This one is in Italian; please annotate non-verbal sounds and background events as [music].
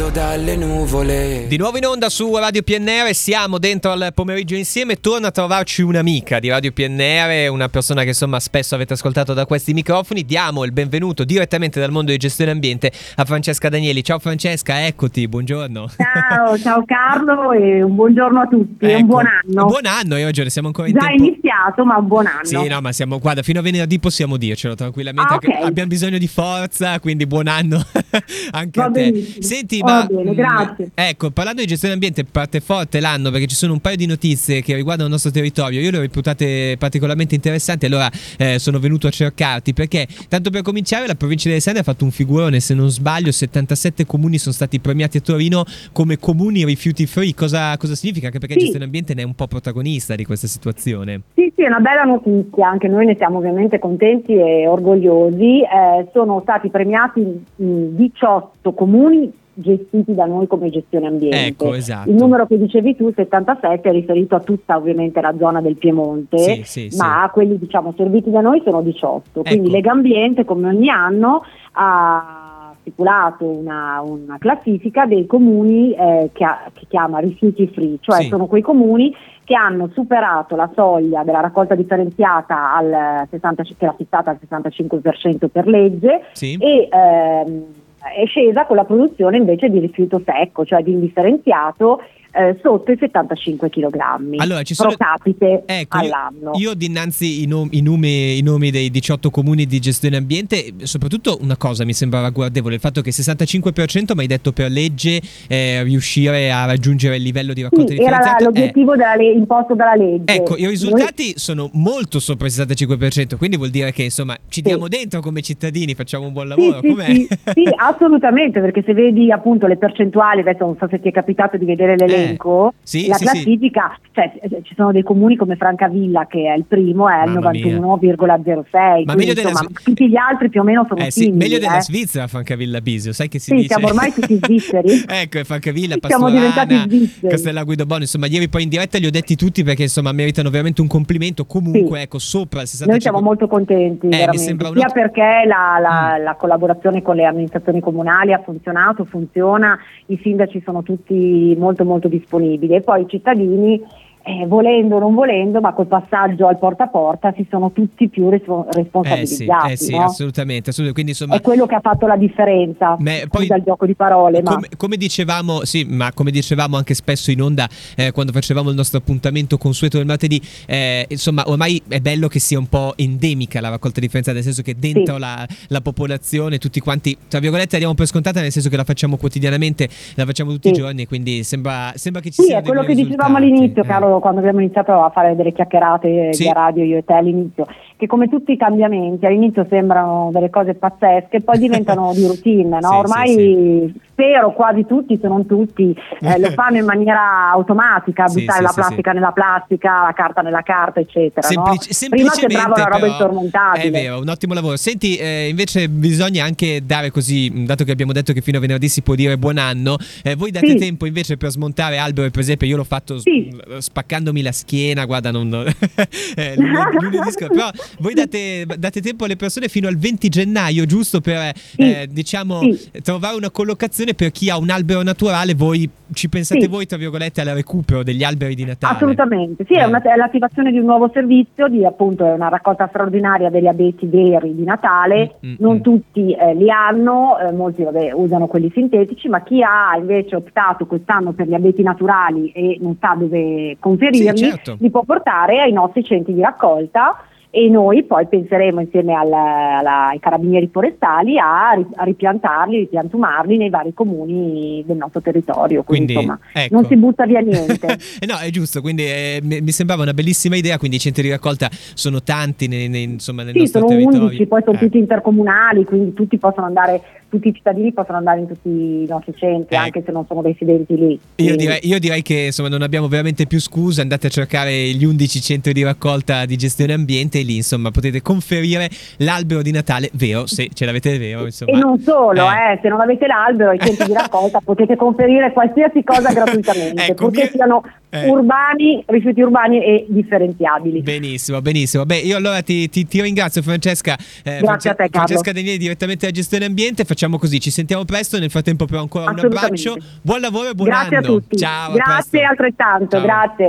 scendo dalle nuvole. Di nuovo in onda su Radio PNR, siamo dentro al pomeriggio insieme. Torna a trovarci un'amica di Radio PNR, una persona che insomma spesso avete ascoltato da questi microfoni. Diamo il benvenuto direttamente dal mondo di gestione ambiente a Francesca Danieli. Ciao Francesca, eccoti, buongiorno. Ciao, ciao Carlo e un buongiorno a tutti e Ecco, un buon anno. Buon anno, hai ragione, siamo ancora in Già tempo. iniziato, ma un buon anno. Sì, no, ma siamo, guarda, fino a venerdì possiamo dircelo tranquillamente. Ah, che ok. Abbiamo bisogno di forza, quindi buon anno [laughs] anche Va a te. benissimo. Senti, Ma bene, mh, grazie. ecco, parlando di gestione ambiente, parte forte l'anno perché ci sono un paio di notizie che riguardano il nostro territorio. Io le ho reputate particolarmente interessanti, allora eh, sono venuto a cercarti perché, tanto per cominciare, la provincia di Alessandria ha fatto un figurone, se non sbaglio, 77 comuni sono stati premiati a Torino come comuni rifiuti free. Cosa, cosa significa? Anche perché Sì. gestione ambiente ne è un po' protagonista di questa situazione. Sì, sì, è una bella notizia, anche noi ne siamo ovviamente contenti e orgogliosi. Eh, sono stati premiati mh, 18 comuni gestiti da noi come gestione ambiente. Ecco, esatto. Il numero che dicevi tu, 77, è riferito a tutta ovviamente la zona del Piemonte, Sì, sì, sì. ma quelli diciamo serviti da noi sono 18. Quindi Ecco. Lega Ambiente, come ogni anno, ha stipulato una, una classifica dei comuni eh, che, ha- che chiama rifiuti free, cioè Sì. sono quei comuni che hanno superato la soglia della raccolta differenziata al 60, che era fissata al 65% per legge Sì. e ehm, è scesa con la produzione invece di rifiuto secco, cioè di indifferenziato eh, sotto i 75 kg Allora, ci pro sono- capite Ecco, io- all'anno. Io, ho dinanzi i, nom- i nomi, i nomi dei 18 comuni di gestione ambiente, soprattutto una cosa mi sembrava guardevole, il fatto che il 65% mi hai detto per legge eh, riuscire a raggiungere il livello di raccolta Sì, era differenziata. eh, l'obiettivo della le- imposto dalla legge. Ecco, i Noi- risultati sono molto sopra il 65%, quindi vuol dire che insomma ci Sì. diamo dentro come cittadini, facciamo un buon lavoro. sì, sì, sì, [laughs] assolutamente, perché se vedi appunto le percentuali, adesso non so se ti è capitato di vedere l'elenco, Eh, sì, la sì, sì. classifica, cioè eh, ci sono dei comuni come Francavilla che è il primo, è al Mamma mia. 91,06, Ma quindi, insomma Sve- tutti gli altri più o meno sono Eh sì, simili. meglio della eh. Svizzera Francavilla Bisio, sai che si Sì, dice? siamo ormai tutti [laughs] svizzeri. ecco, è Francavilla, Sì, Pastorana. Castella Guidobono, insomma, ieri poi in diretta li ho detti tutti perché insomma meritano veramente un complimento, comunque Sì. ecco, sopra il 65%. Noi siamo molto contenti, Eh, mi veramente, sia ot- perché la, la- Mm. la collaborazione con le amministrazioni comunali ha funzionato, funziona, i sindaci sono tutti molto molto disponibili e poi i cittadini, eh, volendo o non volendo, ma col passaggio al porta a porta si sono tutti più respo- Eh sì, responsabilizzati. eh sì, no? assolutamente, assolutamente. Quindi insomma È quello che ha fatto la differenza, Beh, poi- il gioco di parole, ma Come, come dicevamo, sì, ma come dicevamo anche spesso in onda eh, quando facevamo il nostro appuntamento consueto del martedì, eh, insomma, ormai è bello che sia un po' endemica la raccolta differenziata, nel senso che dentro Sì. la, la popolazione, tutti quanti, tra virgolette, la diamo per scontata, nel senso che la facciamo quotidianamente, la facciamo tutti i Sì. giorni, quindi sembra, sembra che ci Sì, siano è quello che buoni dicevamo risultati, all'inizio, eh. Quando abbiamo iniziato a fare delle chiacchierate Sì. via radio io e te all'inizio, che come tutti i cambiamenti all'inizio sembrano delle cose pazzesche, poi diventano [laughs] di routine, no? Sì, Ormai sì, spero quasi tutti, se non tutti, eh, lo [laughs] fanno in maniera automatica, Sì, buttare sì, la sì, plastica nella plastica, la carta nella carta, eccetera. no? Semplici- Prima sembrava una roba insormontabile. È vero, un ottimo lavoro. Senti, eh, invece bisogna anche dare così, dato che abbiamo detto che fino a venerdì si può dire buon anno, eh, voi date Sì. tempo invece per smontare alberi, per esempio io l'ho fatto s- Sì. mh, spaccandomi la schiena, guarda, non... [laughs] eh, lunedì- però voi date, date tempo alle persone fino al 20 gennaio, giusto per, Sì. eh, diciamo, Sì. trovare una collocazione per chi ha un albero naturale, voi ci pensate Sì. voi, tra virgolette, al recupero degli alberi di Natale. Assolutamente, sì, Eh. è, una- è l'attivazione di un nuovo servizio, di appunto è una raccolta straordinaria degli abeti veri di Natale, Mm, mm, non mm. tutti eh, li hanno, eh, molti vabbè, usano quelli sintetici, ma chi ha invece optato quest'anno per gli abeti naturali e non sa dove conferirli, Sì, certo. li può portare ai nostri centri di raccolta e noi poi penseremo insieme al- alla- ai carabinieri forestali a, a ripiantarli, ripiantumarli nei vari comuni del nostro territorio, quindi, Quindi, insomma ecco. non si butta via niente. [laughs] Eh no, è giusto, quindi eh, mi, sembrava una bellissima idea, quindi i centri di raccolta sono tanti nei- nei- insomma, nel Sì, nostro sono territorio. 11, poi sono Eh. tutti intercomunali, quindi tutti possono andare, tutti i cittadini possono andare in tutti i nostri centri, Ecco. anche se non sono residenti lì. Io direi, io direi che insomma non abbiamo veramente più scuse, andate a cercare gli 11 centri di raccolta di gestione ambiente e lì insomma potete conferire l'albero di Natale vero, se ce l'avete vero insomma. E non solo, Eh. eh, se non avete l'albero ai [laughs] centri di raccolta potete conferire qualsiasi cosa gratuitamente, Ecco, purché mi- siano Eh. urbani, rifiuti urbani e differenziabili. Benissimo, benissimo. Beh, io allora ti, ti- ti ringrazio Francesca. Eh, Grazie a te, Carlo. Francesca Danieli direttamente da Gestione Ambiente. Facciamo così, ci sentiamo presto. Nel frattempo però ancora un abbraccio. Buon lavoro e buon Grazie anno. a tutti. Ciao, Grazie altrettanto, Ciao. grazie.